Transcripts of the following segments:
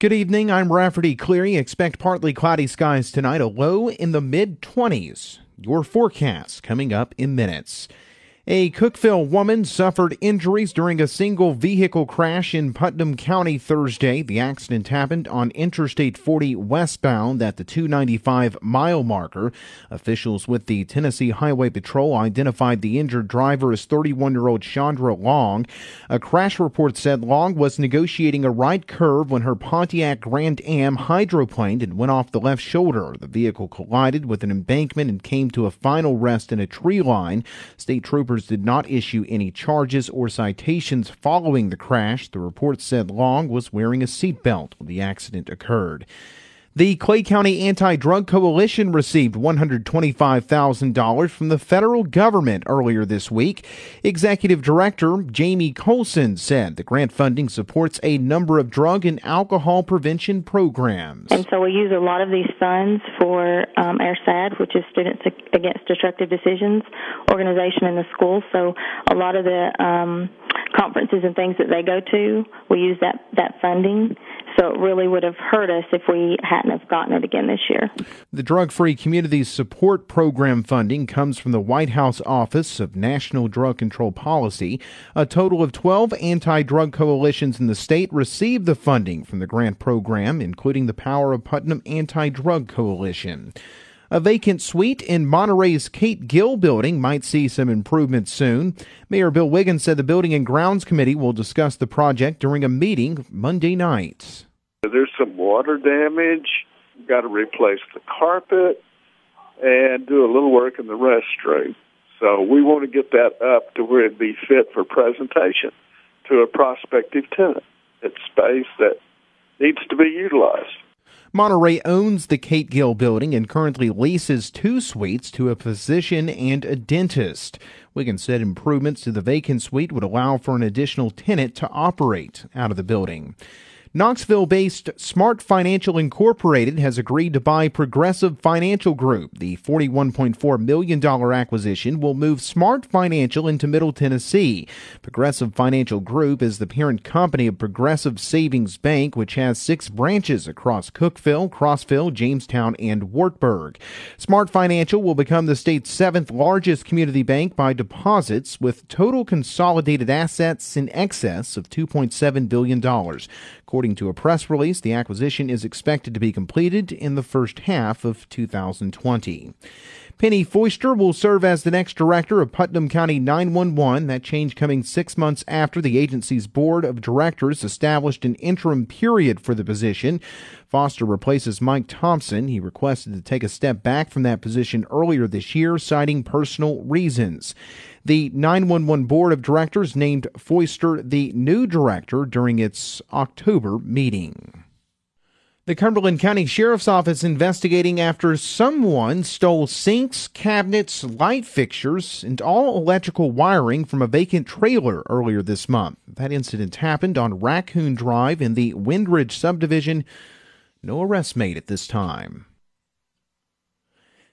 Good evening. I'm Rafferty Cleary. Expect partly cloudy skies tonight, a low in the mid 20s. Your forecast coming up in minutes. A Cookeville woman suffered injuries during a single vehicle crash in Putnam County Thursday. The accident happened on Interstate 40 westbound at the 295 mile marker. Officials with the Tennessee Highway Patrol identified the injured driver as 31 year old Chandra Long. A crash report said Long was negotiating a right curve when her Pontiac Grand Am hydroplaned and went off the left shoulder. The vehicle collided with an embankment and came to a final rest in a tree line. State troopers did not issue any charges or citations following the crash. The report said Long was wearing a seatbelt when the accident occurred. The Clay County Anti Drug Coalition received $125,000 from the federal government earlier this week. Executive Director Jamie Colson said the grant funding supports a number of drug and alcohol prevention programs. And so we use a lot of these funds for um, SADD, which is Students Against Destructive Decisions organization in the schools. So a lot of the um, conferences and things that they go to, we use that, that funding. So it really would have hurt us if we hadn't have gotten it again this year. The Drug Free Communities Support Program funding comes from the White House Office of National Drug Control Policy. A total of 12 anti-drug coalitions in the state received the funding from the grant program, including the Power of Putnam Anti-Drug Coalition. A vacant suite in Monterey's Kate Gill building might see some improvements soon. Mayor Bill Wiggins said the Building and Grounds Committee will discuss the project during a meeting Monday night. There's some water damage. Got to replace the carpet and do a little work in the restroom. So we want to get that up to where it'd be fit for presentation to a prospective tenant. It's space that needs to be utilized. Monterey owns the Kate Gill building and currently leases two suites to a physician and a dentist. Wiggins said improvements to the vacant suite would allow for an additional tenant to operate out of the building. Knoxville based Smart Financial Incorporated has agreed to buy Progressive Financial Group. The $41.4 million acquisition will move Smart Financial into Middle Tennessee. Progressive Financial Group is the parent company of Progressive Savings Bank, which has six branches across Cookeville, Crossville, Jamestown, and Wartburg. Smart Financial will become the state's seventh largest community bank by deposits, with total consolidated assets in excess of $2.7 billion. According to a press release, the acquisition is expected to be completed in the first half of 2020. Penny Foister will serve as the next director of Putnam County 911. That change coming six months after the agency's board of directors established an interim period for the position. Foster replaces Mike Thompson. He requested to take a step back from that position earlier this year, citing personal reasons. The 911 board of directors named Foister the new director during its October meeting. The Cumberland County Sheriff's Office investigating after someone stole sinks, cabinets, light fixtures, and all electrical wiring from a vacant trailer earlier this month. That incident happened on Raccoon Drive in the Windridge subdivision. No arrests made at this time.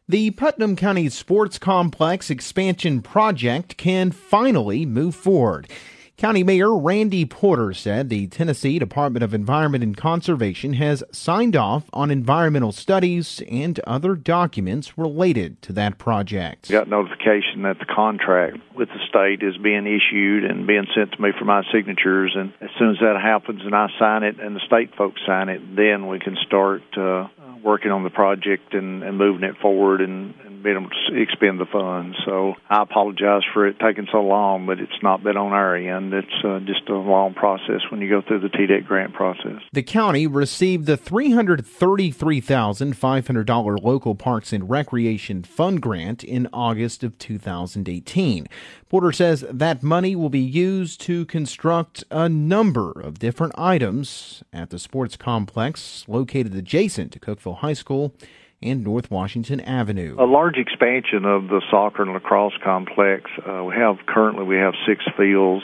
The Putnam County Sports Complex expansion project can finally move forward. County Mayor Randy Porter said the Tennessee Department of Environment and Conservation has signed off on environmental studies and other documents related to that project. Got notification that the contract with the state is being issued and being sent to me for my signatures, and as soon as that happens and I sign it and the state folks sign it, then we can start uh, working on the project and, and moving it forward and, and being able to expend the funds. So I apologize for it taking so long, but it's not been on our end. It's uh, just a long process when you go through the TDEC grant process. The county received the $333,500 local parks and recreation fund grant in August of 2018. Porter says that money will be used to construct a number of different items at the sports complex located adjacent to Cookeville High School and North Washington Avenue. A large expansion of the soccer and lacrosse complex. Uh, we have currently we have six fields.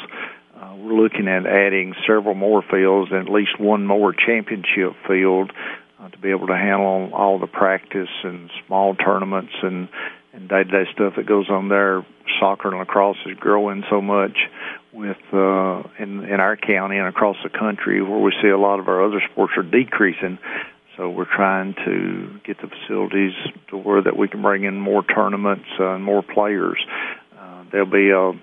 Uh, we're looking at adding several more fields and at least one more championship field uh, to be able to handle all the practice and small tournaments and and day-to-day stuff that goes on there. Soccer and lacrosse is growing so much. with uh, in in our county and across the country where we see a lot of our other sports are decreasing. So we're trying to get the facilities to where that we can bring in more tournaments uh, and more players. Uh, there'll be a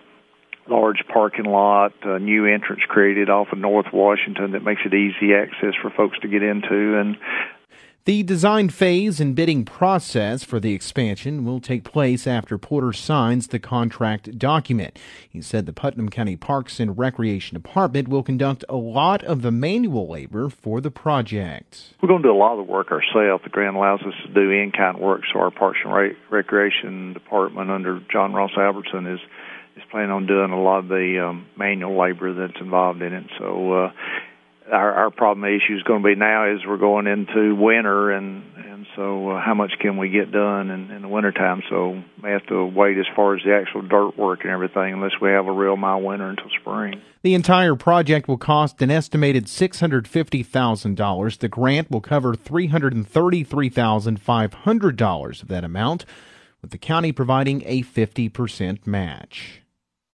large parking lot, a new entrance created off of North Washington that makes it easy access for folks to get into, and the design phase and bidding process for the expansion will take place after Porter signs the contract document. He said the Putnam County Parks and Recreation Department will conduct a lot of the manual labor for the project. We're going to do a lot of the work ourselves. The grant allows us to do in-kind work, so our Parks and Re- Recreation Department under John Ross Albertson is is planning on doing a lot of the um, manual labor that's involved in it. So uh, our, our problem issue is going to be now is we're going into winter and and so uh, how much can we get done in, in the wintertime? So we have to wait as far as the actual dirt work and everything unless we have a real mild winter until spring. The entire project will cost an estimated $650,000 the grant will cover $333,500 of that amount with the county providing a 50% match